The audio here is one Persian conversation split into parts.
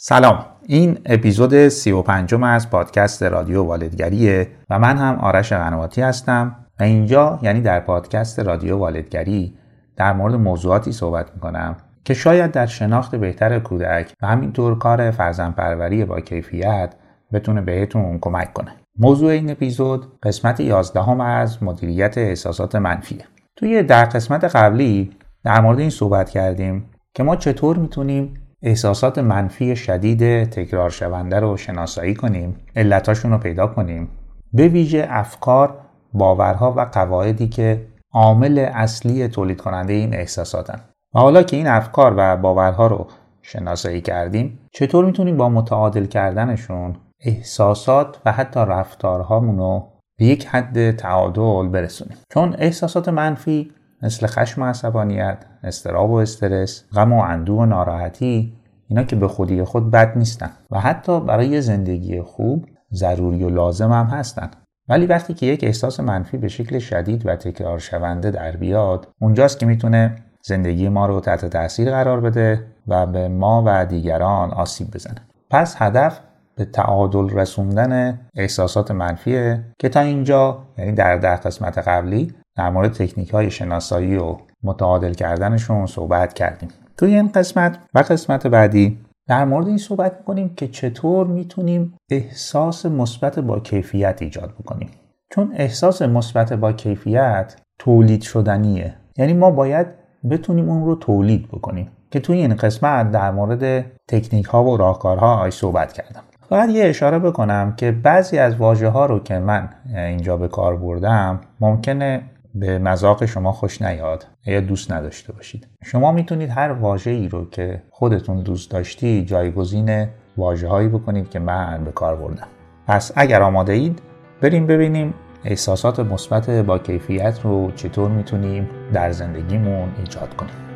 سلام. این اپیزود 35 از پادکست رادیو والدگریه و من هم آرش قنواتی هستم و اینجا یعنی در پادکست رادیو والدگری در مورد موضوعاتی صحبت می‌کنم که شاید در شناخت بهتر کودک و همینطور کار فرزندپروری با کیفیت بتونه بهتون کمک کنه. موضوع این اپیزود قسمت 11 هم از مدیریت احساسات منفیه. توی در قسمت قبلی در مورد این صحبت کردیم که ما چطور می‌تونیم احساسات منفی شدید تکرار شونده رو شناسایی کنیم علتاشون رو پیدا کنیم. به ویژه افکار باورها و قواعدی که عامل اصلی تولید کننده این احساساتن. و حالا که این افکار و باورها رو شناسایی کردیم چطور می‌تونیم با متعادل کردنشون احساسات و حتی رفتارهامون رو به یک حد تعادل برسونیم؟ چون احساسات منفی مثل خشم و عصبانیت، استراب و استرس، غم و اندوه و ناراحتی اینا که به خودی خود بد نیستن و حتی برای زندگی خوب ضروری و لازم هم هستن. ولی وقتی که یک احساس منفی به شکل شدید و تکرار شونده در بیاد اونجاست که می‌تونه زندگی ما رو تحت تاثیر قرار بده و به ما و دیگران آسیب بزنه. پس هدف به تعادل رسوندن احساسات منفیه که تا اینجا یعنی در ده قسمت قبلی در مورد تکنیک های شناسایی و متعادل کردنشون صحبت کردیم. توی این قسمت و قسمت بعدی در مورد این صحبت می‌کنیم که چطور می‌تونیم احساس مثبت با کیفیت ایجاد بکنیم. چون احساس مثبت با کیفیت تولید شدنیه. یعنی ما باید بتونیم اون رو تولید بکنیم. که توی این قسمت در مورد تکنیک ها و راهکارها صحبت کردم. فقط یه اشاره بکنم که بعضی از واژه ها رو که من اینجا به کار بردم ممکنه به مذاق شما خوش نیاد یا دوست نداشته باشید. شما می‌تونید هر واژه ای رو که خودتون دوست داشتی جایگزین واژه هایی بکنید که من به کار بردم. پس اگر آماده اید بریم ببینیم احساسات مثبت با کیفیت رو چطور می‌تونیم در زندگیمون ایجاد کنیم.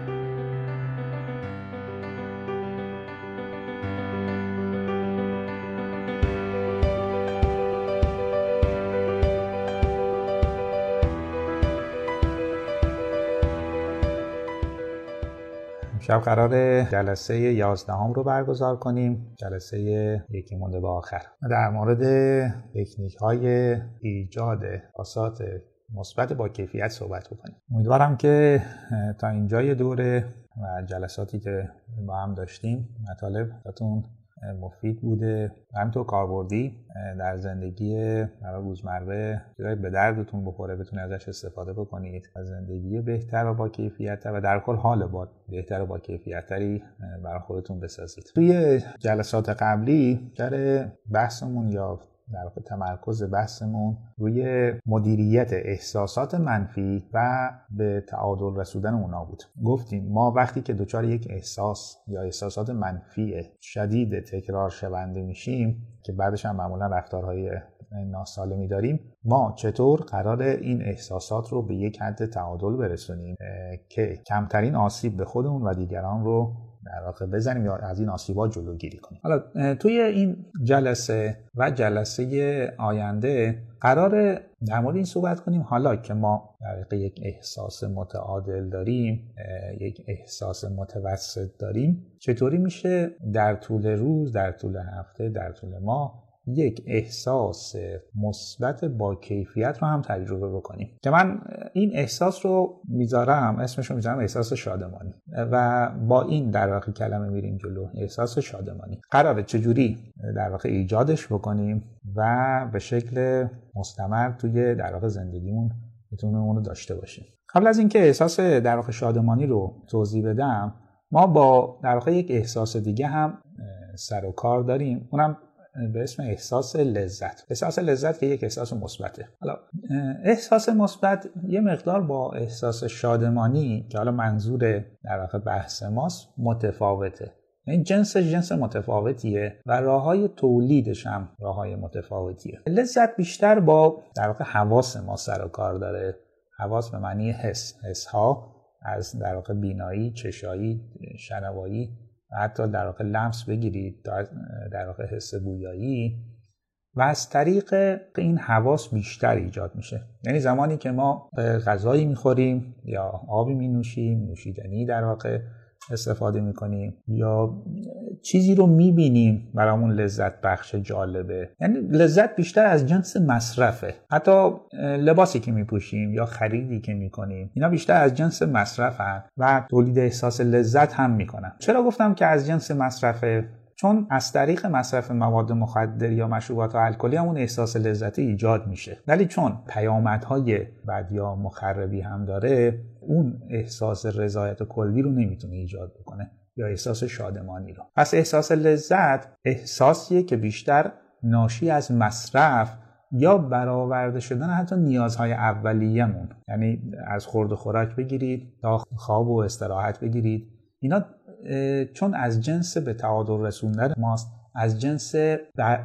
شب قرار جلسه یازدهم رو برگزار کنیم. جلسه یکی مونده به آخر. در مورد تکنیک های ایجاد آسات مثبت با کیفیت صحبت بکنیم. امیدوارم که تا اینجای دوره و جلساتی که با هم داشتیم مطالب براتون مفید بوده. همینطور کاربردی در زندگی روزمره به دردتون بخوره بتونید ازش استفاده بکنید. و زندگی بهتر و با کیفیت و در کل حال با بهتر و با کیفیتتری برای خودتون بسازید. توی جلسات قبلی در بحثمون یا در واقع تمرکز بحثمون روی مدیریت احساسات منفی و به تعادل رسوندن اونا بود. گفتیم ما وقتی که دچار یک احساس یا احساسات منفی شدید تکرار شونده میشیم که بعدش هم معمولا رفتارهای ناسالمی داریم ما چطور قرار این احساسات رو به یک حد تعادل برسونیم که کمترین آسیب به خودمون و دیگران رو در واقع بزنیم یا از این آسیبا جلوگیری کنیم. حالا توی این جلسه و جلسه آینده قرار در مورد این صحبت کنیم. حالا که ما در یک احساس متعادل داریم یک احساس متوسط داریم چطوری میشه در طول روز در طول هفته در طول ماه یک احساس مثبت با کیفیت رو هم تجربه بکنیم. که من این احساس رو می‌ذارم اسمش رو می‌ذارم احساس شادمانی. و با این در واقع کلمه میریم جلو احساس شادمانی. قراره چجوری در واقع ایجادش بکنیم و به شکل مستمر توی در واقع زندگیمون می‌تونیم اون داشته باشیم. قبل از اینکه احساس در واقع شادمانی رو توضیح بدم ما با در واقع یک احساس دیگه هم سر و کار داریم. اونم به اسم احساس لذت. احساس لذت که یک احساس مثبته. حالا احساس مثبت یه مقدار با احساس شادمانی که حالا منظور در واقع بحث ماست متفاوته. این جنس جنس متفاوتیه و راه های تولیدش هم راه های متفاوتیه. لذت بیشتر با در واقع حواس ما سر و کار داره. حواس به معنی حس. حس ها از در واقع بینایی چشایی شنوایی حتی در واقع لمس بگیرید در واقع حس بویایی و از طریق این حواس بیشتر ایجاد میشه. یعنی زمانی که ما غذایی می‌خوریم یا آبی می نوشیم نوشیدنی در واقع استفاده می‌کنیم یا چیزی رو می‌بینیم برامون لذت بخش جالبه. یعنی لذت بیشتر از جنس مصرفه. حتی لباسی که میپوشیم یا خریدی که می‌کنیم اینا بیشتر از جنس مصرفن و تولید احساس لذت هم می‌کنن. چرا گفتم که از جنس مصرفه؟ چون از طریق مصرف مواد مخدر یا مشروبات الکلی همون احساس لذتی ایجاد میشه. ولی چون پیامدهای بد یا مخربی هم داره اون احساس رضایت کلی رو نمی‌تونه ایجاد بکنه یا احساس شادمانی رو. پس احساس لذت احساسیه که بیشتر ناشی از مصرف یا برآورده شدن حتی نیازهای اولیه‌مون. یعنی از خورد و خوراک بگیرید تا خواب و استراحت بگیرید. اینا چون از جنس به تعادل رسوندن ماست از جنس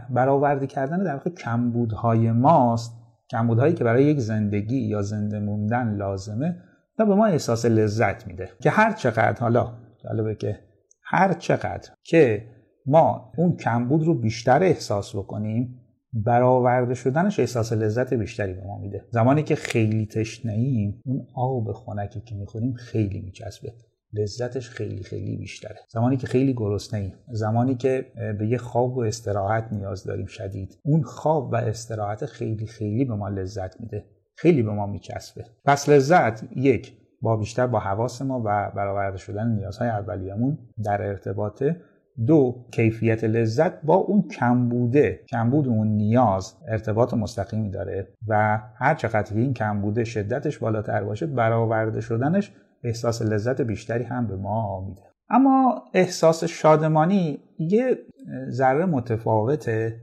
برآورده کردن در واقع کمبودهای ماست کمبودهایی که برای یک زندگی یا زنده موندن لازمه و به ما احساس لذت میده. که هر چقدر حالا جالبه که هر چقدر که ما اون کمبود رو بیشتر احساس بکنیم برآورده شدنش احساس لذت بیشتری به ما میده. زمانی که خیلی تشنه‌ایم اون آب خنکی که می‌خوریم خیلی میچسبه. لذتش خیلی خیلی بیشتره. زمانی که خیلی گرسنه ایم زمانی که به یه خواب و استراحت نیاز داریم شدید اون خواب و استراحت خیلی خیلی به ما لذت میده. خیلی به ما میچسبه. پس لذت یک با بیشتر با حواس ما و برآورده شدن نیازهای اولیه‌مون در ارتباطه دو کیفیت لذت با اون کمبوده. کمبود اون نیاز ارتباط مستقیمی داره و هر چقدر این کمبوده شدتش بالاتر باشه برآورده شدنش احساس لذت بیشتری هم به ما میده. اما احساس شادمانی یه ذره متفاوته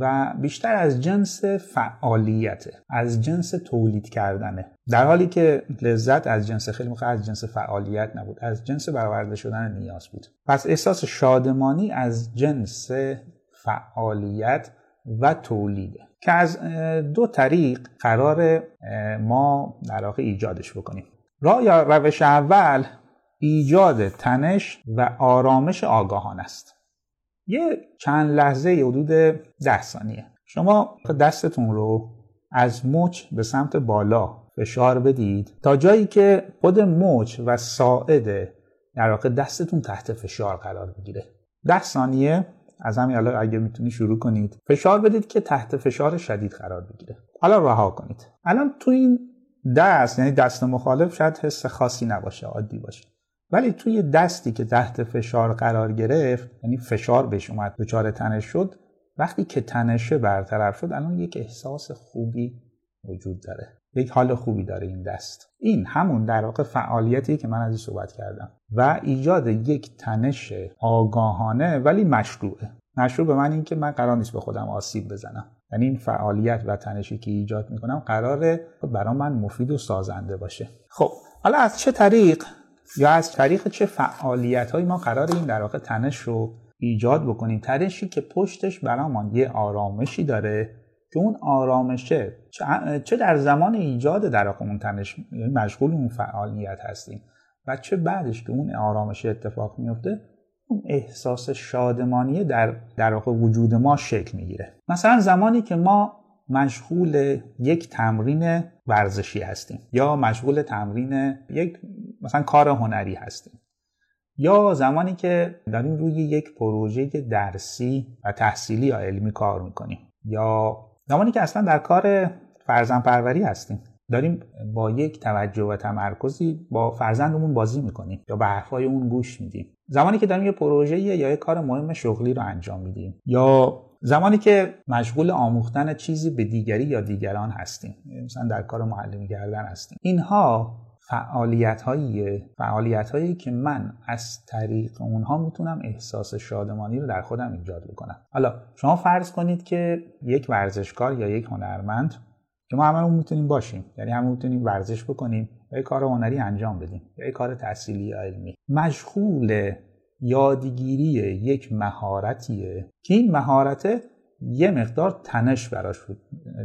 و بیشتر از جنس فعالیته از جنس تولید کردنه. در حالی که لذت از جنس خیلی موقع از جنس فعالیت نبود از جنس برآورده شدن نیاز بود. پس احساس شادمانی از جنس فعالیت و تولیده که از دو طریق قرار ما در ایجادش بکنیم. یا روش اول ایجاد تنش و آرامش آگاهان است. یه چند لحظه حدود ده ثانیه. شما دستتون رو از مچ به سمت بالا فشار بدید تا جایی که خود مچ و ساعد در واقع دستتون تحت فشار قرار بگیره. ده ثانیه از همین حالا اگه می‌تونی شروع کنید. فشار بدید که تحت فشار شدید قرار بگیره. حالا رها کنید. الان تو این دست یعنی دست مخالف شاید حس خاصی نباشه عادی باشه. ولی توی دستی که تحت فشار قرار گرفت یعنی فشار بهش اومد دچار تنش شد وقتی که تنشه برطرف شد الان یک احساس خوبی وجود داره. یک حال خوبی داره این دست. این همون در واقع فعالیتی که من از این صحبت کردم. و ایجاد یک تنش آگاهانه ولی مشروعه. مشروع به من این که من قرار نیست به خودم آسیب بزنم. یعنی این فعالیت و تنشی که ایجاد می‌کنم قراره برای من مفید و سازنده باشه. خب حالا از چه طریق یا از طریق چه فعالیت هایی ما قرار این در واقع تنش رو ایجاد بکنیم؟ تنشی که پشتش برامان یه آرامشی داره که اون آرامشه چه در زمان ایجاد در واقع اون تنش یعنی مشغول اون فعالیت هستیم و چه بعدش که اون آرامش اتفاق میفته اون احساس شادمانی در در واقع وجود ما شکل می‌گیره. مثلا زمانی که ما مشغول یک تمرین ورزشی هستیم یا مشغول تمرین یک مثلا کار هنری هستیم یا زمانی که داریم روی یک پروژه درسی و تحصیلی یا علمی کار می‌کنیم یا زمانی که اصلا در کار فرزن پروری هستیم داریم با یک توجه و تمرکزی با فرزندمون بازی می‌کنیم یا به حرفای اون گوش میدیم. زمانی که داریم یه پروژه یا یه کار مهم شغلی رو انجام میدیم یا زمانی که مشغول آموختن چیزی به دیگری یا دیگران هستیم مثلا در کار معلمی کردن هستیم. اینها فعالیت هایی فعالیت هایی که من از طریق اونها می‌تونم احساس شادمانی رو در خودم ایجاد بکنم. حالا شما فرض کنید که یک ورزشکار یا یک هنرمند که ما هممون می‌تونیم باشیم. یعنی همه می‌تونیم ورزش بکنیم یا کار هنری انجام بدیم یا کار تحصیلی یا علمی. مشغول یادگیری یک مهارتیه که این مهارت یه مقدار تنش براش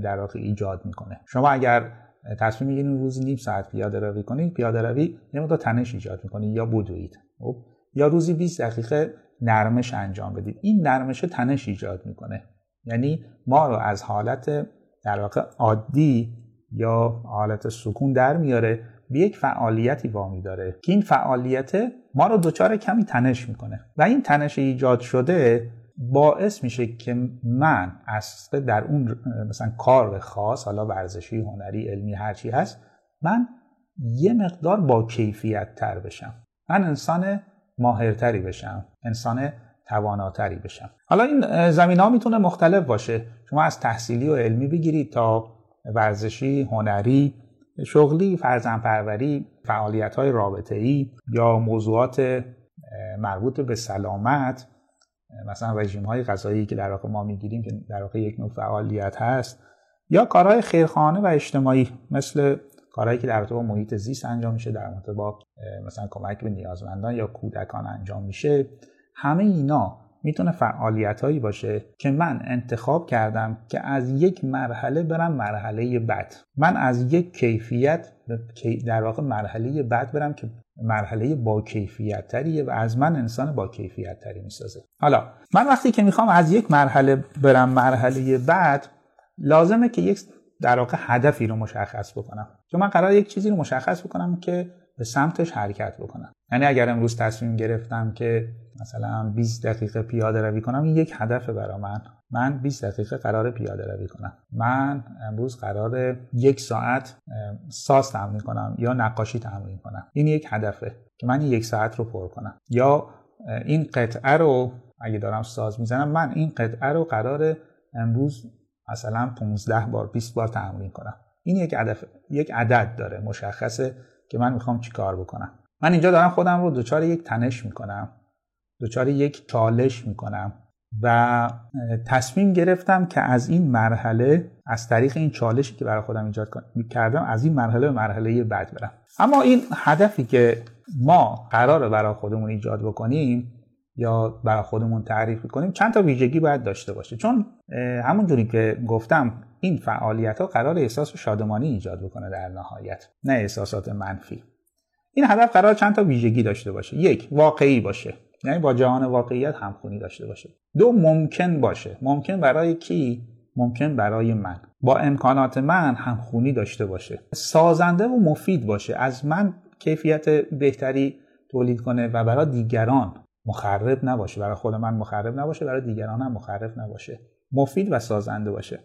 در واقع ایجاد می‌کنه. شما اگر تصمیم می‌گیرید روزی نیم ساعت پیاده روی کنید پیاده روی یه مقدار تنش ایجاد می‌کنه یا بدوید خب؟ یا روزی 20 دقیقه نرمش انجام بدید. این نرمش تنش ایجاد می‌کنه. یعنی ما رو از حالت در واقع عادی یا حالت سکون در میاره به یک فعالیتی وامی داره. که این فعالیت ما رو دچار کمی تنش می‌کنه. و این تنش ایجاد شده باعث میشه که من از در اون مثلا کار خاص حالا ورزشی هنری علمی هرچی هست من یه مقدار با کیفیت تر بشم. من انسان ماهرتری بشم. انسان تواناتری بشم. حالا این زمین ها می‌تونه مختلف باشه. شما از تحصیلی و علمی بگیرید تا ورزشی هنری شغلی فرزن پروری فعالیت های رابطه ای یا موضوعات مربوط به سلامت. مثلا رژیم های غذایی که در واقع ما می‌گیریم که در واقع یک نوع فعالیت هست. یا کارهای خیرخانه و اجتماعی مثل کارهایی که در با محیط زیست انجام میشه در رابطه با مثلا کمک به نیازمندان یا کودکان انجام میشه. همه اینا می‌تونه فعالیت هایی باشه که من انتخاب کردم که از یک مرحله برم مرحله بعد. من از یک کیفیت در واقع مرحله بعد برم که مرحله با کیفیت تریه و از من انسان با کیفیت تری می‌سازه. حالا من وقتی که می‌خوام از یک مرحله برم مرحله بعد لازمه که یک در واقع هدفی رو مشخص بکنم. چون من قرار یک چیزی رو مشخص بکنم که به سمتش حرکت بکنم. یعنی اگر امروز تصمیم گرفتم که مثلا 20 دقیقه پیاده روی کنم این یک هدف برای من. من 20 دقیقه قرار پیاده روی کنم. من امروز قرار یک ساعت ساز تمرین کنم یا نقاشی تمرین کنم. این یک هدفه که من یک ساعت رو پر کنم. یا این قطعه رو اگه دارم ساز می‌زنم من این قطعه رو قرار امروز مثلا 15 بار 20 بار تمرین کنم. این یک هدف یک عدد داره مشخصه که من می‌خوام چی کار بکنم. من اینجا دارم خودم رو دچار یک تنش می‌کنم. دچار یک چالش می‌کنم و تصمیم گرفتم که از این مرحله از طریق این چالشی که برای خودم ایجاد کردم از این مرحله به مرحله بعد برم. اما این هدفی که ما قرار برای خودمون ایجاد بکنیم یا برای خودمون تعریف کنیم چند تا ویژگی باید داشته باشه. چون همونجوری که گفتم این فعالیت ها قرار احساس شادمانی ایجاد بکنه در نهایت نه احساسات منفی. این هدف قرار چند تا ویژگی داشته باشه. یک واقعی باشه. یعنی با جهان واقعیت همخونی داشته باشه. دو ممکن باشه. ممکن برای کی؟ ممکن برای من. با امکانات من همخونی داشته باشه. سازنده و مفید باشه. از من کیفیت بهتری تولید کنه و برای دیگران مخرب نباشه. برای خود من مخرب نباشه. برای دیگران هم مخرب نباشه. مفید و سازنده باشه.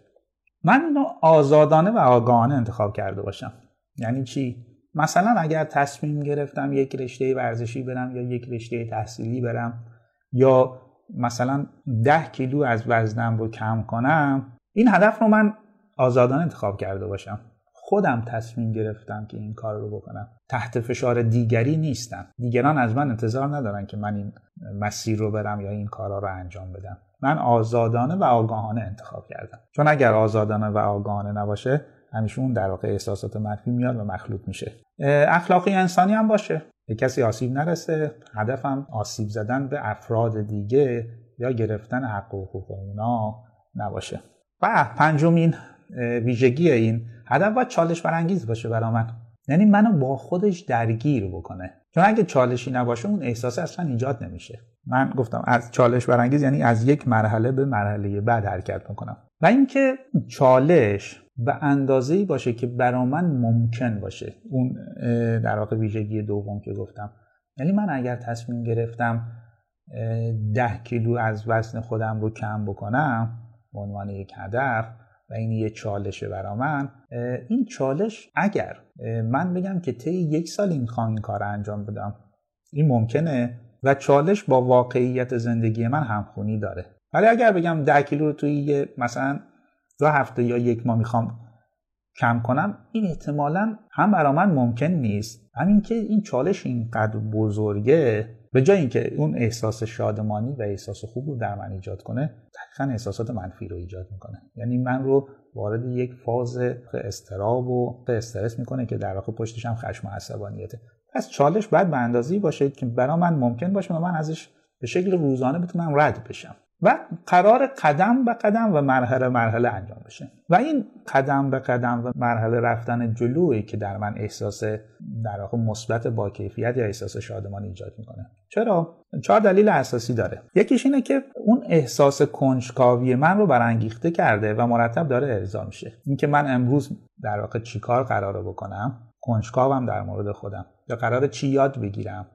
من اینو آزادانه و آگاهانه انتخاب کرده باشم. یعنی چی؟ مثلا اگر تصمیم گرفتم یک رشته ورزشی برم یا یک رشته تحصیلی برم یا مثلا ده کیلو از وزنم رو کم کنم این هدف رو من آزادانه انتخاب کرده باشم. خودم تصمیم گرفتم که این کار رو بکنم. تحت فشار دیگری نیستم. دیگران از من انتظار ندارن که من این مسیر رو برم یا این کارا رو انجام بدم. من آزادانه و آگاهانه انتخاب کردم. چون اگر آزادانه و آگاهانه نباشه همیشه اون در واقع احساسات منفی میاد و مخلوط میشه. اخلاقی انسانی هم باشه. به کسی آسیب نرسه هدفم آسیب زدن به افراد دیگه یا گرفتن حق و حقوق اونا نباشه. و پنجمین ویژگی این هدف باید چالش برانگیز باشه برا من. یعنی منو با خودش درگیر بکنه. چون اگه چالشی نباشه اون احساس اصلا ایجاد نمیشه. من گفتم از چالش برانگیز یعنی از یک مرحله به مرحله بعد حرکت می‌کنم و اینکه چالش به اندازه‌ای باشه که برا من ممکن باشه. اون در واقع ویژگی دوم که گفتم. یعنی من اگر تصمیم گرفتم ده کیلو از وزن خودم رو کم بکنم به عنوان یک هدف و این یه چالشه برا من این چالش اگر من بگم که طی یک سال این می‌خوام این کار انجام بدم این ممکنه و چالش با واقعیت زندگی من همخونی داره. ولی اگر بگم ده کیلو رو توی مثلا دو هفته یا یک ماه می‌خوام کم کنم این احتمالا هم برا من ممکن نیست. همین که این چالش اینقدر بزرگه به جای اینکه اون احساس شادمانی و احساس خوب رو در من ایجاد کنه دقیقا احساسات منفی رو ایجاد می‌کنه. یعنی من رو وارد یک فاز استراب و استرس می‌کنه که در واقع پشتش هم خشم و عصبانیته. پس چالش باید به اندازه‌ای باشه که برا من ممکن باشه و من ازش به شکل روزانه بتونم رد بشم. و قرار قدم به قدم و مرحله مرحله انجام بشه. و این قدم به قدم و مرحله رفتن جلویی که در من احساس در واقع مثبت با کیفیت یا احساس شادمانی ایجاد می‌کنه. چرا؟ چهار دلیل اساسی داره. یکیش اینه که اون احساس کنجکاوی من رو برانگیخته کرده و مرتب داره ارضا میشه. اینکه من امروز در واقع چیکار قراره بکنم؟ کنجکاوم در مورد خودم. یا قرار چی یاد بگیرم؟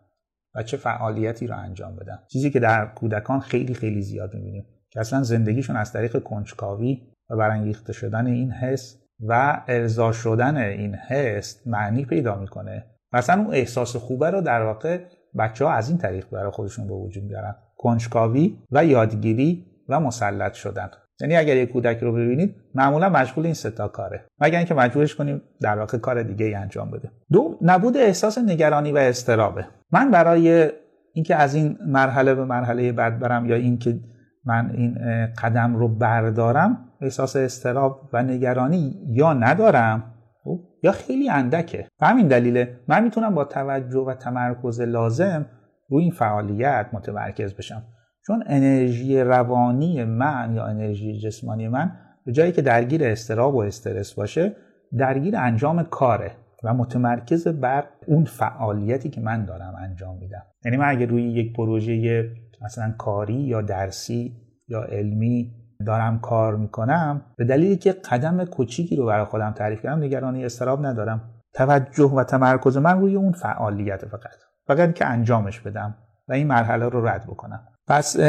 و چه فعالیتی رو انجام بدم چیزی که در کودکان خیلی خیلی زیاد می‌بینیم که اصلا زندگیشون از طریق کنجکاوی و برانگیخته شدن این حس و ارضا شدن این حس معنی پیدا می‌کنه. مثلا اون احساس خوبه رو در واقع بچه ها از این طریق برای خودشون به وجود میارن. کنجکاوی و یادگیری و مسلط شدن. یعنی اگر یک کودک رو ببینید معمولا مشغول این ستا کاره. مگر اینکه مجبورش کنیم در واقع کار دیگه ای انجام بده. دو نبود احساس نگرانی و استرابه من برای اینکه از این مرحله به مرحله بعد برم یا اینکه من این قدم رو بردارم احساس استراب و نگرانی یا ندارم خب، یا خیلی اندکه. به همین دلیله من می‌تونم با توجه و تمرکز لازم روی این فعالیت متمرکز بشم. چون انرژی روانی من یا انرژی جسمانی من به جایی که درگیر استراب و استرس باشه درگیر انجام کاره و متمرکز بر اون فعالیتی که من دارم انجام میدم. یعنی من اگه روی یک پروژه مثلا کاری یا درسی یا علمی دارم کار می‌کنم به دلیلی که قدم کوچیکی رو برای خودم تعریف کردم نگرانی استراب ندارم. توجه و تمرکز من روی اون فعالیت فقط. فقط که انجامش بدم و این مرحله رو رد بکنم. پس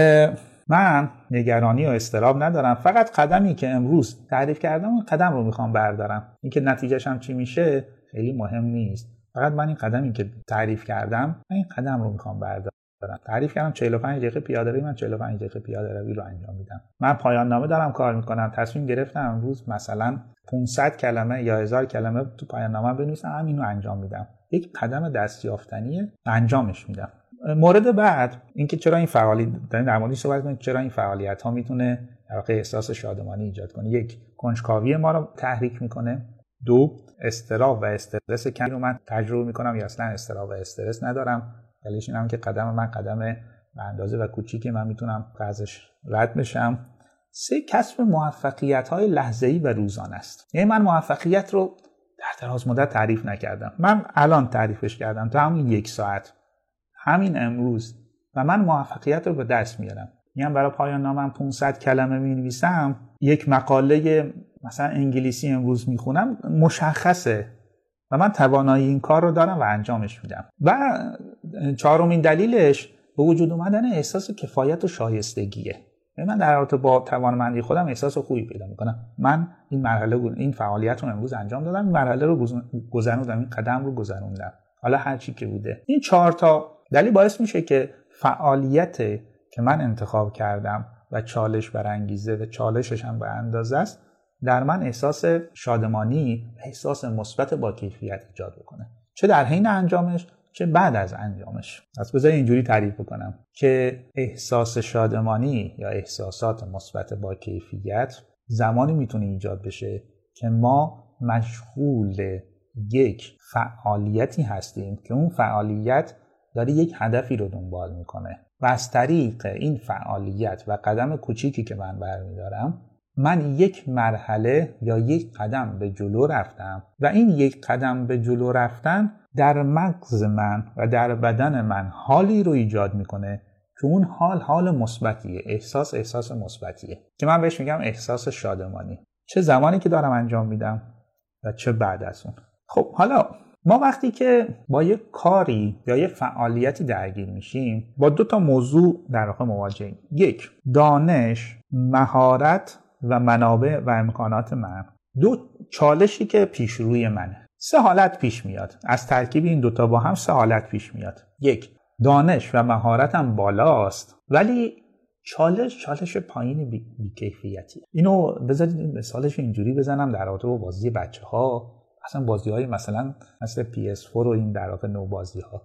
من نگرانی و استراب ندارم. فقط قدمی که امروز تعریف کردم اون قدم رو می‌خوام بردارم. اینکه نتیجهش هم چی میشه خیلی مهم نیست. فقط من این قدمی که تعریف کردم من این قدم رو می‌خوام بردارم. تعریف کردم 45 دقیقه پیاده روی من 45 دقیقه پیاده روی رو انجام میدم. من پایان نامه دارم کار می‌کنم. تصمیم گرفتم امروز مثلا 500 کلمه یا هزار کلمه تو پایان نامه بنویسم همین رو انجام میدم. یک قدم دستیافتنیه انجامش میدم. مورد بعد اینکه چرا این فعالیت در موردش صحبت کنیم چرا این فعالیت ها می‌تونه واقع احساس شادمانی ایجاد کنه؟ یک کنجکاوی ما رو تحریک می‌کنه. دو استراب و استرس کمی رو من تجربه می‌کنم یا اصلا استراب و استرس ندارم. دلیلش اینم که قدم من قدم به اندازه و کوچیکی من می‌تونم ازش رد بشم. سه کسب موفقیت های لحظه ای و روزانه است. یعنی من موفقیت رو در دراز مدت تعریف نکردم. من الان تعریفش کردم تا همین یک ساعت. همین امروز و من موفقیت رو به دست میارم. میگم برای پایان نامم 500 کلمه می نویسم یک مقاله مثلا انگلیسی امروز می‌خونم مشخصه و من توانایی این کار رو دارم و انجامش میدم. و چهارمین دلیلش به وجود اومدن احساس کفایت و شایستگیه. یعنی من در رابطه با توانمندی خودم احساس خوبی پیدا می‌کنم. من این مرحله این فعالیت رو امروز انجام دادم. این مرحله رو گذروندم. این قدم رو گذروندم. حالا هر چی که بوده. این چهار تا دلیل باعث میشه که فعالیت که من انتخاب کردم و چالش برانگیزه و چالشش هم به اندازه است در من احساس شادمانی احساس مثبت با کیفیت ایجاد بکنه. چه در حین انجامش چه بعد از انجامش. از بذار اینجوری تعریف بکنم که احساس شادمانی یا احساسات مثبت با کیفیت زمانی می‌تونه ایجاد بشه که ما مشغول یک فعالیتی هستیم که اون فعالیت داره یک هدفی رو دنبال می‌کنه. و از طریق این فعالیت و قدم کوچیکی که من برمیدارم من یک مرحله یا یک قدم به جلو رفتم و این یک قدم به جلو رفتن در مغز من و در بدن من حالی رو ایجاد می‌کنه که اون حال حال مثبتیه احساس احساس مثبتیه. که من بهش میگم احساس شادمانی. چه زمانی که دارم انجام میدم و چه بعد از اون. خب حالا ما وقتی که با یک کاری یا یک فعالیتی درگیر میشیم با دو تا موضوع در واقع مواجهیم. یک دانش مهارت و منابع و امکانات من دو چالشی که پیش روی منه. سه حالت پیش میاد. از ترکیب این دوتا با هم سه حالت پیش میاد. یک دانش و مهارتم بالاست ولی چالش چالش پایین بیکیفیتی اینو بذارید مثالش اینجوری بزنم در رابطه با بازی بچه ها اصلا بازی های مثلا مثل PS4 و این در واقع نو بازی ها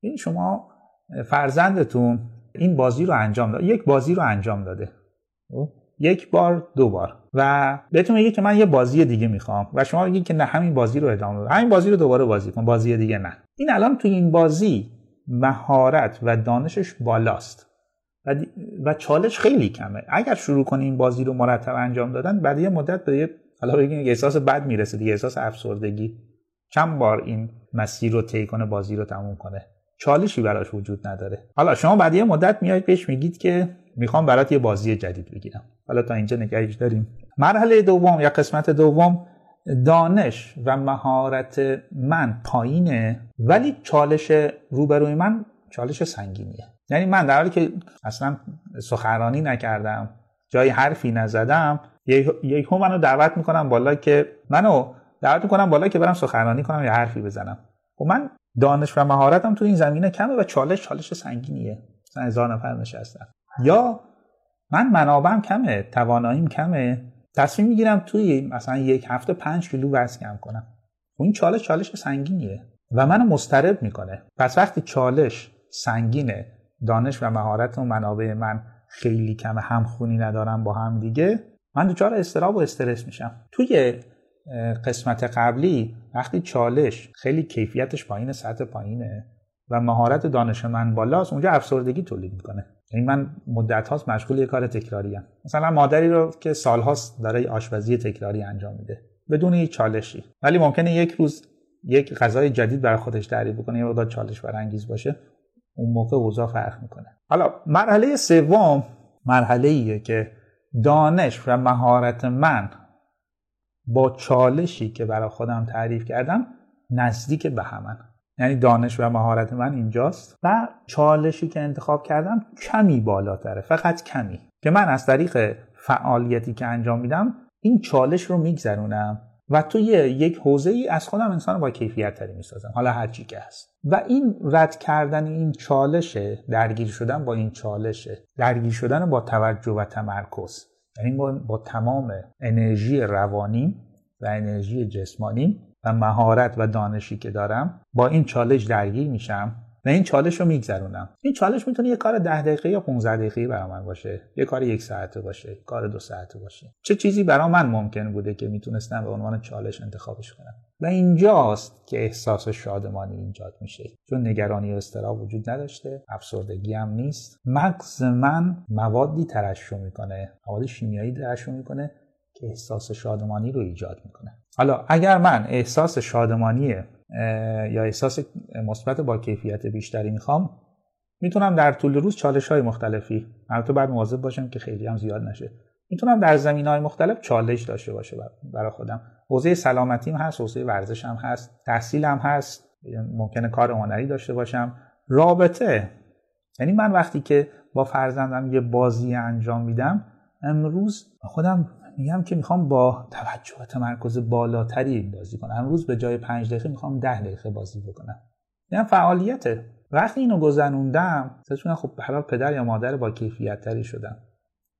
این شما فرزندتون این بازی رو انجام داد یک بازی رو انجام داده؟ یک بار دو بار. و بهتون میگه که من یه بازی دیگه می‌خوام و شما میگید که نه همین بازی رو ادامه بده. همین بازی رو دوباره بازی کن بازی دیگه نه. این الان تو این بازی مهارت و دانشش بالاست. و, و چالش خیلی کمه. اگر شروع کنی این بازی رو مرتب انجام دادن بعد یه مدت به یه حالا بگیم احساس بد می‌رسه دیگه احساس افسردگی. چند بار این مسیر رو طی کنه بازی رو تموم کنه. چالشی براش وجود نداره. حالا شما بعد یه مدت میاید پیش میگید که می‌خوام برات یه بازی جدید بگیرم. حالا تا اینجا نگهش داریم. مرحله دوم یا قسمت دوم دانش و مهارت من پایینه ولی چالش روبروی من چالش سنگینیه. یعنی من در حالی که اصلا سخنرانی نکردم جای حرفی نزدم یک منو دعوت می‌کنم بالا که منو دعوت می‌کنم بالا که برم سخنرانی کنم یا حرفی بزنم. و خب من دانش و مهارتم تو این زمینه کمه و چالش چالش سنگینیه. مثلا هزار نفر نشستن. یا من منابعم کمه تواناییم کمه. تصمیم می‌گیرم توی مثلا یک هفته پنج کیلو وزن کم کنم. و این چالش چالش سنگینیه و منو مسترب می‌کنه. پس وقتی چالش سنگینه دانش و مهارت و منابع من خیلی کم همخونی ندارم با هم دیگه من دچار استراب و استرس میشم. توی قسمت قبلی وقتی چالش خیلی کیفیتش پایین سطح پایینه و مهارت دانش من بالاست اونجا افسردگی تولید می‌کنه. یعنی من مدت هاست مشغول یه کار تکراری هم. مثلا مادری رو که سالهاست داره آشپزی تکراری انجام میده. بدون هیچ چالشی. ولی ممکنه یک روز یک غذای جدید برای خودش تعریف بکنه یه مقدار چالش برانگیز باشه. اون موقع اوضاع فرق می‌کنه. حالا مرحله سوم مرحله ایه که دانش و مهارت من با چالشی که برای خودم تعریف کردم نزدیک به همن. یعنی دانش و مهارت من اینجاست و چالشی که انتخاب کردم کمی بالاتره فقط کمی. که من از طریق فعالیتی که انجام میدم این چالش رو میگذرونم. و توی یک حوزه ای از خودم انسان با کیفیت تری می‌سازم. حالا هر چی که هست. و این رد کردن این چالشه درگیر شدن با این چالشه درگیر شدن با توجه و تمرکز یعنی با تمام انرژی روانیم و انرژی جسمانیم و مهارت و دانشی که دارم با این چالش درگیر میشم. و این چالش رو میگذرونم. این چالش می‌تونه یه کار ده دقیقه یا 15 دقیقه برای من باشه. یه کار یک ساعته باشه. کار دو ساعته باشه. چه چیزی برای من ممکن بوده که می‌تونستم به عنوان چالش انتخابش کنم؟ و اینجاست که احساس شادمانی ایجاد میشه. چون نگرانی و استراب وجود نداشته. افسردگی هم نیست. مغز من موادی ترشح می‌کنه. مواد شیمیایی ترشح می‌کنه که احساس شادمانی رو ایجاد می‌کنه. حالا اگر من احساس شادمانی یا احساس مثبت با کیفیت بیشتری می‌خوام می‌تونم در طول روز چالش های مختلفی البته بعد مواظب باشم که خیلی هم زیاد نشه می‌تونم در زمین های مختلف چالش داشته باشه برای خودم. حوزه سلامتیم هست حوزه ورزشم هست تحصیلم هست ممکنه کار هنری داشته باشم. رابطه یعنی من وقتی که با فرزندم یه بازی انجام میدم امروز خودم میگم که می‌خوام با توجه و تمرکز بالاتری بازی کنم. امروز به جای پنج دقیقه می‌خوام ده دقیقه بازی بکنم. یعنی فعالیته وقتی اینو گذروندم سچونم خب برای پدر یا مادر با کیفیت تری شدم.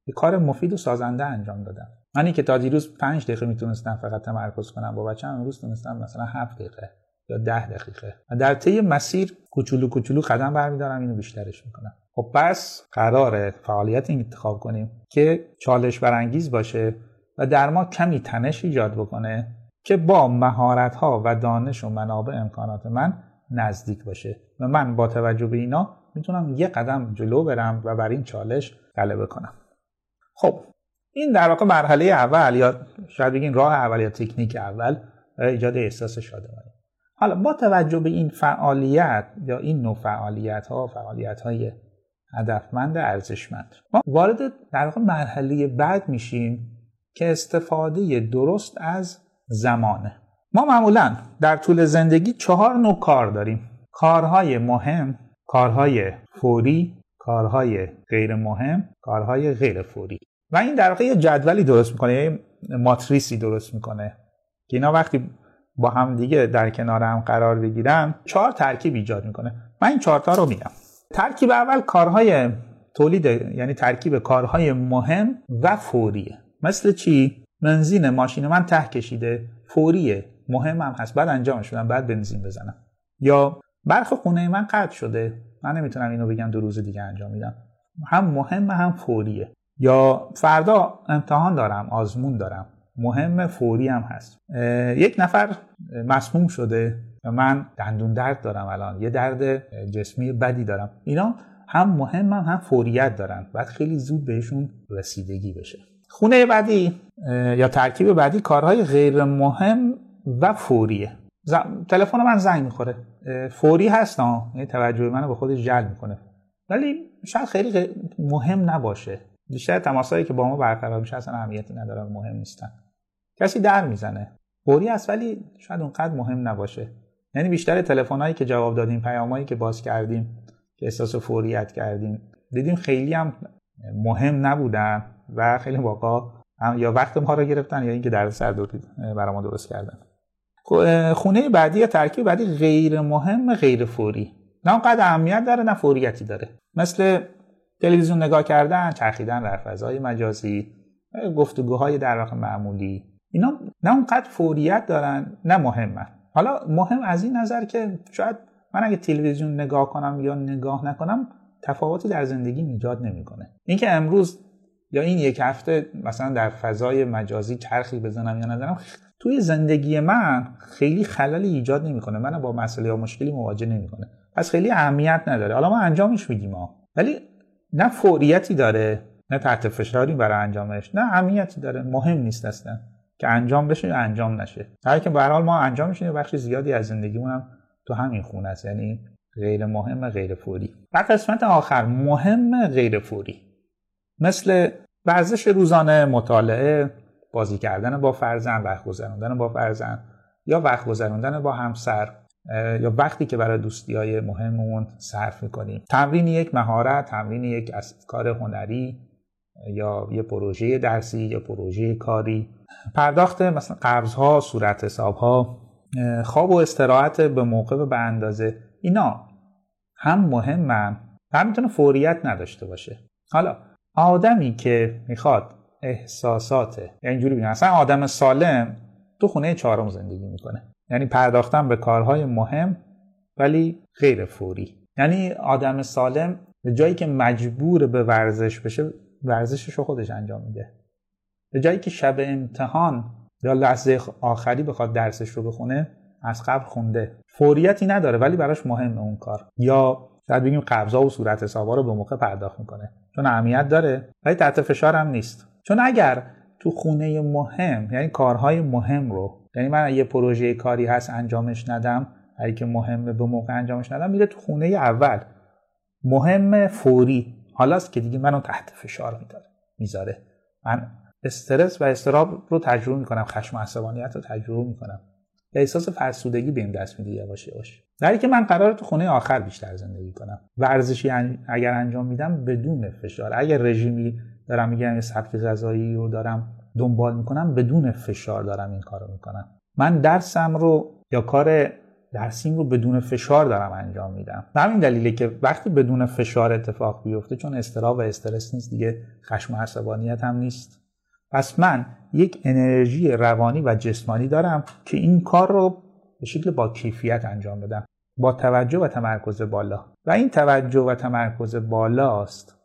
یه کار مفید و سازنده انجام دادم. منی که تا دیروز پنج دقیقه می‌تونستم فقط تمرکز کنم با بچه‌م امروز تونستم مثلا هفت دقیقه یا ده دقیقه. و در طی مسیر کوچولو کوچولو قدم برمیدارم اینو بیشترش می‌کنم. خب پس قرار فعالیت انتخاب کنیم که چالش برانگیز باشه و در ما کمی تنش ایجاد بکنه که با مهارت ها و دانش و منابع امکانات من نزدیک باشه. و من با توجه به اینا می‌تونم یه قدم جلو برم و بر این چالش غلبه کنم. خب این در واقع مرحله اول یا شاید بگین راه اول یا تکنیک اول ایجاد احساس شادمانی. حالا با توجه به این فعالیت یا این نوع فعالیت ها فعالیت های هدفمند ارزشمند. ما وارد در واقع مرحله بعد میشیم که استفاده درست از زمانه. ما معمولا در طول زندگی چهار نوع کار داریم. کارهای مهم کارهای فوری کارهای غیر مهم کارهای غیر فوری. و این در واقع یه جدولی درست می‌کنه یه ماتریسی درست می‌کنه. که اینا وقتی با هم دیگه در کنار هم قرار بگیرن چهار ترکیب ایجاد می‌کنه. من این چهار تا رو میگم ترکیب اول کارهای تولید یعنی ترکیب کارهای مهم و فوریه. مثل چی؟ بنزین ماشین من ته کشیده فوریه. مهمم هست. بعد انجامش بدم بعد بنزین بزنم. یا برخ خونه من قطع شده. من نمی‌تونم اینو بگم دو روز دیگه انجام میدم. هم مهم هم فوریه. یا فردا امتحان دارم آزمون دارم. مهم فوری هم هست. یک نفر مسموم شده. من دندون درد دارم الان. یه درد جسمی بدی دارم. اینا هم مهم هم, هم فوریت دارن. بعد خیلی زود بهشون رسیدگی بشه. خونه بعدی یا ترکیب بعدی کارهای غیر مهم و فوریه. تلفن من زنگ می‌خوره. فوری هست یعنی توجه منو به خودش جلب می‌کنه. ولی شاید خیلی مهم نباشه. بیشتر تماسایی که با ما برقرار میشه اصلا اهمیتی نداره مهم نیستن. کسی در می‌زنه. فوری است ولی شاید اونقدر مهم نباشه. یعنی بیشتر تلفن‌هایی که جواب دادیم پیامایی که باز کردیم که احساس فوریت کردیم دیدیم خیلی هم مهم نبودن و خیلی واقعا یا وقت ما رو گرفتن یا اینکه در سر برای ما درست کردن. خونه بعدی یا ترکیب بعدی غیر مهم غیر فوری. نه اونقدر اهمیت داره نه فوریتی داره. مثل تلویزیون نگاه کردن چرخیدن در فضای مجازی گفتگوهای در واقع معمولی. اینا نه اونقدر فوریت دارن نه مهمن. حالا مهم از این نظر که شاید من اگه تلویزیون نگاه کنم یا نگاه نکنم تفاوتی در زندگی ایجاد نمی‌کنه. اینکه امروز یا این یک هفته مثلا در فضای مجازی چرخی بزنم یا نزنم توی زندگی من خیلی خللی ایجاد نمی‌کنه. من با مسئله یا مشکلی مواجه نمی‌کنه. پس خیلی اهمیت نداره. حالا ما انجامش میدیم ها. ولی نه فوریتی داره نه تحت فشاری برای انجامش نه اهمیتی داره. مهم نیست اصلا. که انجام بشه یا انجام نشه. هر که به حال ما انجامش میدیم بخش زیادی از زندگیمون هم تو همین خونه است یعنی غیر مهم غیر فوری. و قسمت آخر مهم غیر فوری. مثل ورزش روزانه مطالعه بازی کردن با فرزند وقت گذراندن با فرزند یا وقت گذراندن با همسر یا وقتی که برای دوستی های مهممون صرف می‌کنیم. تمرین یک مهارت تمرین یک از کار هنری یا یه پروژه درسی یا پروژه کاری. پرداخت مثلا قرض ها صورت حساب ها خواب و استراحت به موقع و به اندازه. اینا هم مهمن هم می‌تونه فوریت نداشته باشه. حالا آدمی که می‌خواد احساسات یعنی اینجوری بگم اصلا آدم سالم تو خونه چهارم زندگی می‌کنه. یعنی پرداختن به کارهای مهم ولی غیر فوری. یعنی آدم سالم به جایی که مجبور به ورزش بشه ورزشش رو خودش انجام میده. به جایی که شب امتحان یا لحظه آخری بخواد درسش رو بخونه از قبل خونده. فوریتی نداره ولی براش مهمه اون کار. یا شاید بگیم قبضا و صورت حسابا رو به موقع پرداخت می‌کنه. چون اهمیت داره ولی تحت فشار هم نیست. چون اگر تو خونه مهم یعنی کارهای مهم رو یعنی من یه پروژه کاری هست انجامش ندم اگه که مهمه به موقع انجامش ندم میره تو خونه اول. مهم فوری. حالاست که دیگه منو تحت فشار میداره می‌ذاره. من استرس و استراب رو تجربه می‌کنم خشم و عصبانیت رو تجربه می‌کنم. به احساس فرسودگی بهم دست میده یواش یواش در که من قرار تو خونه آخر بیشتر زندگی کنم. ورزشی اگر انجام میدم بدون فشار. اگر رژیمی دارم میگم یه سبک غذایی رو دارم دنبال می‌کنم بدون فشار دارم این کارو می‌کنم. من درسم رو یا کار درسیم رو بدون فشار دارم انجام میدم. به همین دلیله که وقتی بدون فشار اتفاق بیفته چون استراب و استرس نیست دیگه خشم و عصبانیت هم نیست. پس من یک انرژی روانی و جسمانی دارم که این کار رو به شکل با کیفیت انجام بدم با توجه و تمرکز بالا. و این توجه و تمرکز بالاست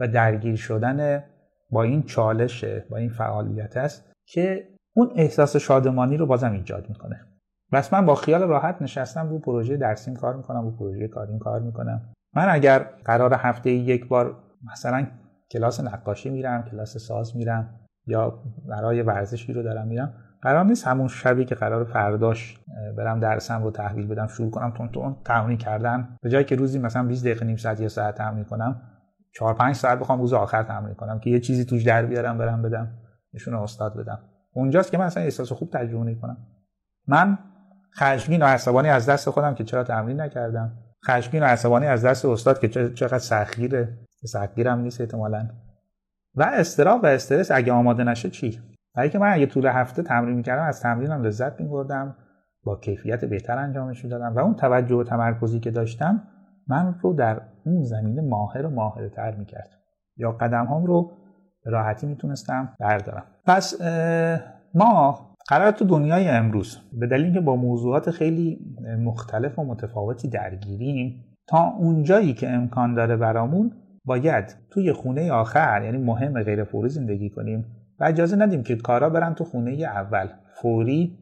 و درگیر شدن با این چالشه با این فعالیت است که اون احساس شادمانی رو بازم ایجاد می‌کنه. بس من با خیال راحت نشستم رو پروژه درسیم کار می‌کنم رو پروژه کاریم کار می‌کنم. من اگر قرار هفته یک بار مثلا کلاس نقاشی میرم کلاس ساز میرم یا برای ورزشی رو دارم میرم. قرار نیست همون شبی که قرار فرداش برم درسم رو تحویل بدم شروع کنم تون تون تمرین کردن. به جایی که روزی مثلا 20 دقیقه نیم ساعت یا ساعت تمرین کنم 4 5 ساعت بخوام روز آخر تمرین کنم که یه چیزی توش در بیارم برم بدم نشون استاد بدم. اونجاست که من اصلا احساس خوب تجربه کنم من خشمگین و عصبانی از دست خودم که چرا تمرین نکردم. خشمگین و عصبانی از دست استاد که چقدر سختگیره. سختگیرم نیست احتمالاً. و استراب و استرس اگه آماده نشه چی؟ برای که من اگه طول هفته تمرین می‌کردم از تمرینم لذت میبردم با کیفیت بهتر انجامش می‌دادم. و اون توجه و تمرکزی که داشتم من رو در اون زمینه ماهر و ماهر تر می‌کرد. یا قدم هم رو راحتی می‌تونستم بردارم. پس ما قرار تو دنیای امروز به دلیل اینکه با موضوعات خیلی مختلف و متفاوتی درگیریم تا اونجایی که امکان داره برامون باید توی خونه آخر یعنی مهم غیر فوری زندگی کنیم و اجازه ندیم که کارا برن تو خونه اول فوری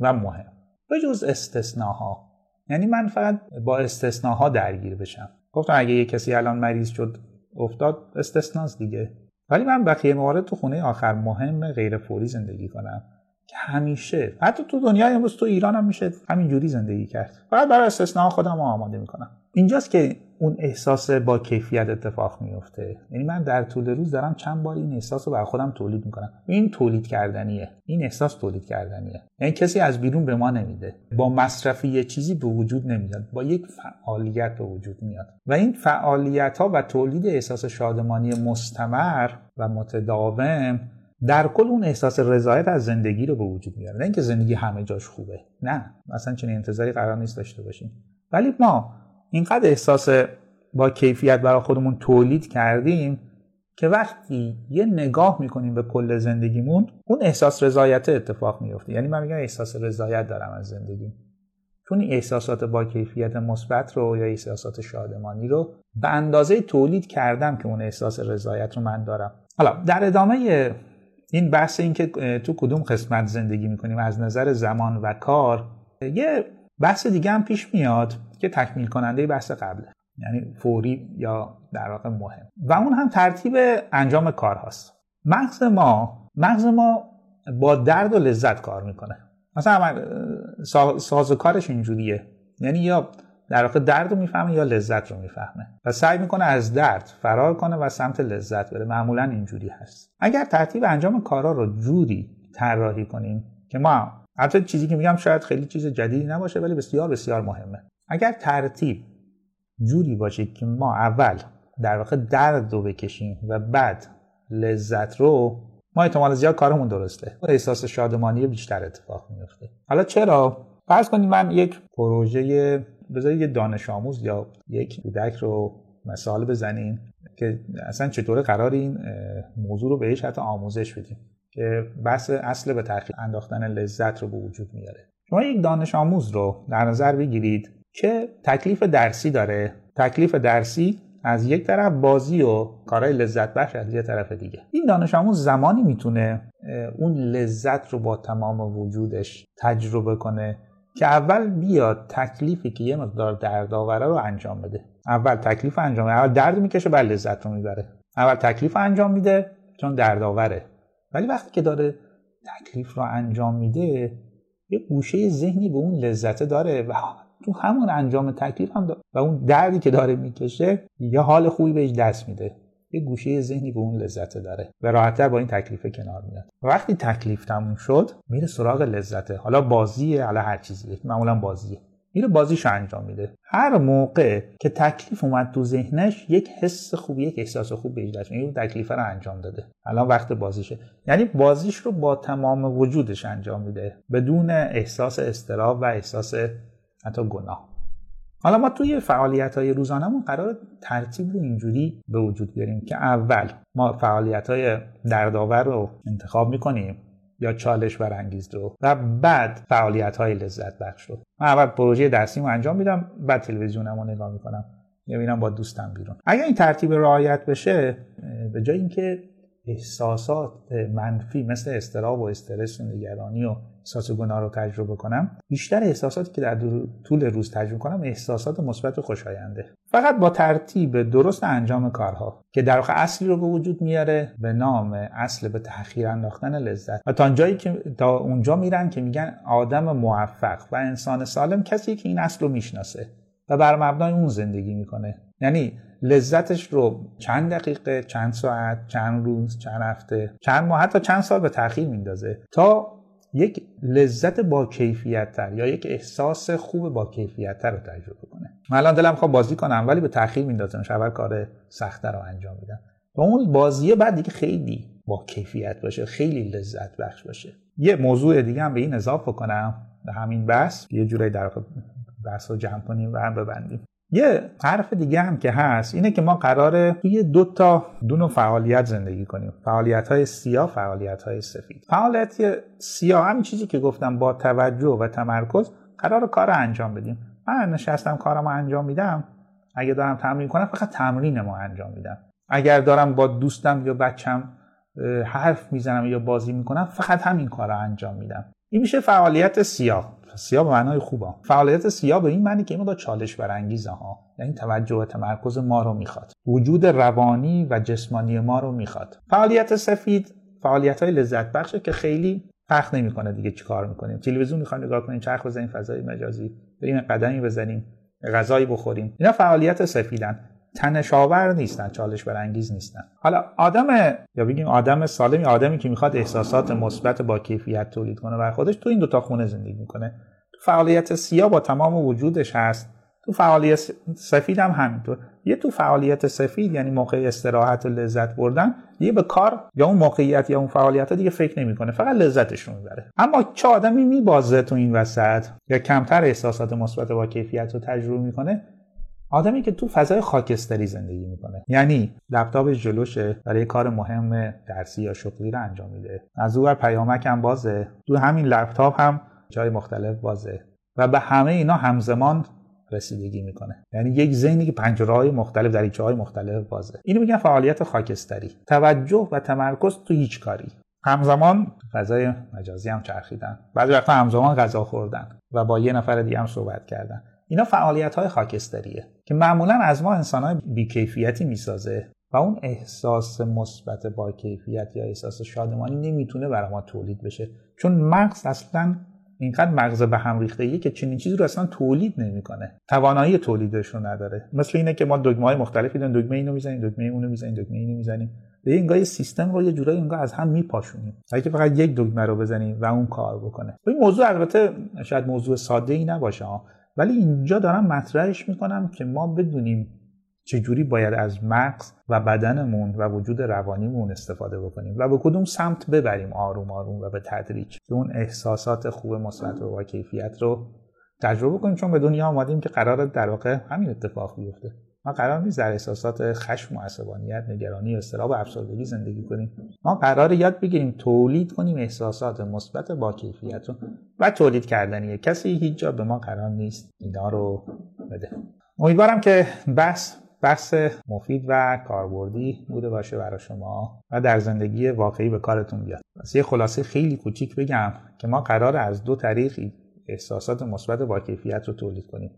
و مهم. به جز استثناها یعنی من فقط با استثناها درگیر بشم. گفتم اگه یه کسی الان مریض شد افتاد استثناست دیگه. ولی من بقیه موارد تو خونه آخر مهم غیر فوری زندگی کنم. که همیشه حتی تو دنیای امروز تو ایران هم میشه همینجوری زندگی کرد. فقط برای استثناها خودم آماده می‌کنم. اینجاست که اون احساس با کیفیت اتفاق میفته یعنی من در طول روز دارم چند بار این احساس رو بر خودم تولید می‌کنم. این تولید کردنیه. این احساس تولید کردنیه. یعنی کسی از بیرون به ما نمیده. با مصرف یه چیزی به وجود نمیاد. با یک فعالیت به وجود میاد. و این فعالیت ها و تولید احساس شادمانی مستمر و متداوم در کل اون احساس رضایت از زندگی رو به وجود میاره. نه اینکه زندگی همه جاش خوبه. نه. اصلا چنین انتظاری قرار نیست داشته باشیم. ولی ما اینقدر احساس با کیفیت برای خودمون تولید کردیم که وقتی یه نگاه می‌کنیم به کل زندگیمون اون احساس رضایت اتفاق میفته یعنی من میگم احساس رضایت دارم از زندگی. چون احساسات با کیفیت مثبت رو یا احساسات شادمانی رو به اندازه تولید کردم که اون احساس رضایت رو من دارم. حالا در ادامه این بحث این که تو کدوم قسمت زندگی می‌کنیم از نظر زمان و کار یه بحث دیگه هم پیش میاد. که تکمیل کننده بحث قبله. یعنی فوری یا در واقع مهم. و اون هم ترتیب انجام کار هاست مغز ما مغز ما با درد و لذت کار می‌کنه. مثلا ساز و کارش اینجوریه. یعنی یا در واقع درد رو می‌فهمه یا لذت رو می‌فهمه. و سعی می‌کنه از درد فرار کنه و سمت لذت بره. معمولا اینجوری هست. اگر ترتیب انجام کارا رو جوری طراحی کنیم که ما حتی چیزی که میگم شاید خیلی چیز جدیدی نباشه ولی بسیار بسیار مهمه. اگر ترتیب جوری باشه که ما اول در واقع درد رو بکشیم و بعد لذت رو ما احتمال زیاد کارمون درسته. احساس شادمانی بیشتر اتفاق میفته حالا چرا؟ فرض کنید من یک پروژه بذارید یه دانش آموز یا یک کودک رو مثال بزنیم که اصلا چطور قرار این موضوع رو بهش حتی آموزش بدیم که بحث اصل به تاخیر انداختن لذت رو به وجود میاره. شما یک دانش آموز رو در نظر بگیرید که تکلیف درسی داره. تکلیف درسی از یک طرف بازی و کارهای لذت بخش از یه طرف دیگه. این دانش آموز زمانی می‌تونه اون لذت رو با تمام وجودش تجربه کنه که اول بیاد تکلیفی که یه مقدار دردآوره رو انجام بده. اول تکلیف انجام میده اول درد می‌کشه بعد لذت رو می‌بره. اول تکلیف انجام میده چون دردآوره. ولی وقتی که داره تکلیف رو انجام میده یه گوشه ذهنی به اون لذت داره و تو همون انجام تکلیف هم و اون دردی که داره می‌کشه یه حال خوبی بهش دست میده. یه گوشه ذهنی به اون لذت داره و راحتتر با این تکلیف کنار میاد. وقتی تکلیف تموم شد میره سراغ لذته. حالا بازیه حالا هر چیزیه معمولا بازیه. میره بازیشو انجام میده. هر موقع که تکلیف اومد تو ذهنش یک حس خوب یک احساس خوب بهش دست میده. تکلیف رو انجام داده. الان وقت بازیشه. یعنی بازیش رو با تمام وجودش انجام میده. بدون احساس استراب و احساس حتی گناه. حالا ما توی فعالیت های روزانمون قرار ترتیب رو اینجوری به وجود بیاریم که اول ما فعالیت های دردآور رو انتخاب می‌کنیم یا چالش برانگیز رو و بعد فعالیت های لذت بخش رو. من اول پروژه درسیم رو انجام میدم بعد تلویزیونم رو نگاه می‌کنم. میرم با دوستم بیرون. اگر این ترتیب رعایت بشه به جای اینکه احساسات منفی مثل استراب و استرس و نگرانی و احساس گناه رو تجربه کنم بیشتر احساساتی که در طول روز تجربه کنم احساسات مثبت و خوشاینده. فقط با ترتیب درست انجام کارها که در واقع اصلی رو به وجود میاره به نام اصل به تأخیر انداختن لذت. و تا جایی که تا اونجا میرن که میگن آدم موفق و انسان سالم کسی که این اصل رو می‌شناسه و بر مبنای اون زندگی می‌کنه. یعنی لذتش رو چند دقیقه چند ساعت چند روز چند هفته چند ماه حتی چند سال به تاخیر میندازه تا یک لذت با کیفیت تر یا یک احساس خوب با کیفیت تر رو تجربه کنه. من الان دلم خواه بازی کنم ولی به تاخیر میندازم. اول کار سختتر رو انجام میدم و اون بازیه بعد دیگه خیلی با کیفیت باشه خیلی لذت بخش باشه. یه موضوع دیگه هم به این اضافه کنم به همین بحث. یه جورایی در بحث رو جمع کنیم و هم ببندیم. یه حرف دیگه هم که هست اینه که ما قراره توی دو تا دو فعالیت زندگی کنیم. فعالیت های سیاه فعالیت های سفید. فعالیت سیاه همین چیزی که گفتم با توجه و تمرکز قرار کار انجام بدیم. من نشستم کارم انجام میدم. اگه دارم تمرین کنم فقط تمرین ما انجام میدم. اگر دارم با دوستم یا بچم حرف می‌زنم یا بازی می‌کنم فقط همین کار رو انجام میدم. این میشه فعالیت سیاه. سیاه به معنای خوبه. فعالیت سیاه به این معنی که این چالش برانگیزه ها. یعنی توجه و تمرکز ما رو می‌خواد. وجود روانی و جسمانی ما رو می‌خواد. فعالیت سفید فعالیت های لذت بخشه که خیلی فرق نمی‌کنه دیگه چیکار می‌کنیم. تلویزیون می‌خوایم نگاه کنیم چرخ بزنیم فضای مجازی بریم قدمی بزنیم غذایی بخوریم. اینا فعالیت سفیدن. تنشاور نیستن چالش برانگیز نیستن. حالا آدم یا بگیم آدم سالمی آدمی که می‌خواد احساسات مثبت با کیفیت تولید کنه بر خودش تو این دوتا خونه زندگی می‌کنه تو فعالیت سیاه با تمام وجودش هست تو فعالیت سفید هم همینطور. یه تو فعالیت سفید یعنی موقع استراحت و لذت بردن یه به کار یا اون موقعیت یا اون فعالیت ها دیگه فکر نمی‌کنه فقط لذتش رو می‌بره. اما چه آدمی میبازه تو این وسط یا کمتر احساسات مثبت با کیفیت رو تجربه می‌کنه؟ آدمی که تو فضای خاکستری زندگی می‌کنه. یعنی لپتاپش جلوشه برای کار مهم درسی یا شغلی رو انجام میده. از اون پیامک هم بازه. تو همین لپتاپ هم جای مختلف بازه. و به همه اینا همزمان رسیدگی می‌کنه. یعنی یک ذهنی که پنجره های مختلف دریچه های مختلف بازه. اینو میگن فعالیت خاکستری. توجه و تمرکز تو هیچ کاری. همزمان فضای مجازی هم چرخیدن. بعضی وقتا همزمان غذا خوردن. و با یه نفر دیگه هم صحبت کردن. اینا فعالیت های خاکستریه که معمولا از ما انسان های بیکیفیتی می‌سازه و اون احساس مثبت با کیفیت یا احساس شادمانی نمی‌تونه برای ما تولید بشه. چون مغز اصلا اینقدر مغز به هم ریخته که چنین چیزی رو اصلا تولید نمی‌کنه. توانایی تولیدش رو نداره. مثل اینه که ما دکمه های مختلفی داریم. دکمه اینو می‌زنیم دکمه اونو می‌زنیم دکمه اینو می‌زنیم. به این سیستم رو یه جورایی انگار از هم میپاشونیم. اگه فقط یک دکمه رو بزنیم و اون کار بکنه. این موضوع البته شاید موضوع ساده ای نباشه ولی اینجا دارم مطرحش می‌کنم که ما بدونیم چجوری باید از مغز و بدنمون و وجود روانیمون استفاده بکنیم و به کدوم سمت ببریم آروم آروم و به تدریج که اون احساسات خوب مثبت و با کیفیت رو تجربه کنیم. چون به دنیا آمدیم که قرار در واقع همین اتفاق بیفته. ما قرار نیست در احساسات خشم و عصبانیت نگرانی و استراب و افسردگی زندگی کنیم. ما قرار یاد بگیریم تولید کنیم احساسات مثبت با کیفیت رو و تولید کردنیه کسی هیچ جا به ما قرار نیست. اینا رو بده. امیدوارم که بحث بحث مفید و کاربردی بوده باشه برای شما و در زندگی واقعی به کارتون بیاد. پس یه خلاصه خیلی کوچیک بگم که ما قرار از دو طریق احساسات مثبت با کیفیت رو تولید کنیم.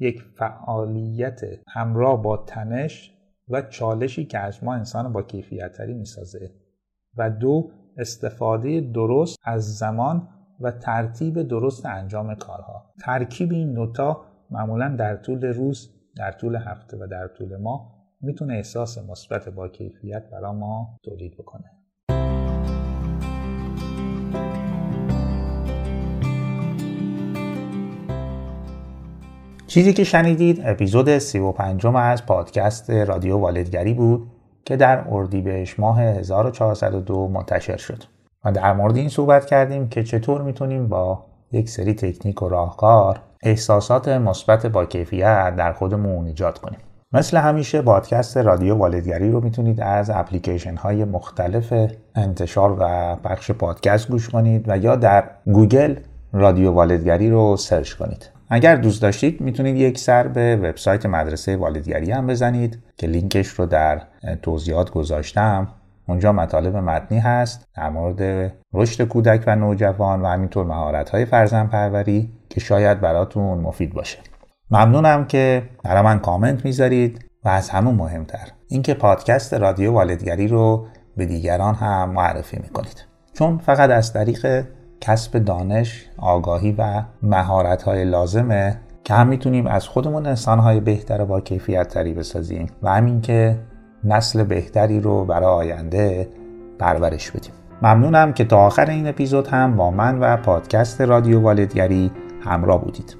یک فعالیت همراه با تنش و چالشی که از ما انسان با کیفیت تری می‌سازه و دو استفاده درست از زمان و ترتیب درست انجام کارها. ترکیب این نوتا معمولا در طول روز در طول هفته و در طول ماه می‌تونه احساس مثبت با کیفیت برای ما تولید بکنه. چیزی که شنیدید اپیزود 35 از پادکست رادیو والدگری بود که در اردیبهشت ماه 1402 منتشر شد. و در مورد این صحبت کردیم که چطور می‌تونیم با یک سری تکنیک و راهکار احساسات مثبت با کیفیت در خودمون ایجاد کنیم. مثل همیشه پادکست رادیو والدگری رو می‌تونید از اپلیکیشن های مختلف انتشار و پخش پادکست گوش کنید و یا در گوگل رادیو والدگری رو search کنید. اگر دوست داشتید می‌تونید یک سر به وبسایت مدرسه والدگری هم بزنید که لینکش رو در توضیحات گذاشتم. اونجا مطالب متنی هست در مورد رشد کودک و نوجوان و همینطور مهارت های فرزندپروری که شاید براتون مفید باشه. ممنونم که برای من کامنت می‌ذارید و از همون مهمتر اینکه پادکست رادیو والدگری رو به دیگران هم معرفی می‌کنید. چون فقط از طریق کسب دانش، آگاهی و مهارت های لازمه که هم می‌تونیم از خودمون انسانهای بهتر با کیفیت تری بسازیم و همین که نسل بهتری رو برای آینده پرورش بدیم. ممنونم که تا آخر این اپیزود هم با من و پادکست رادیو والدگری همراه بودید.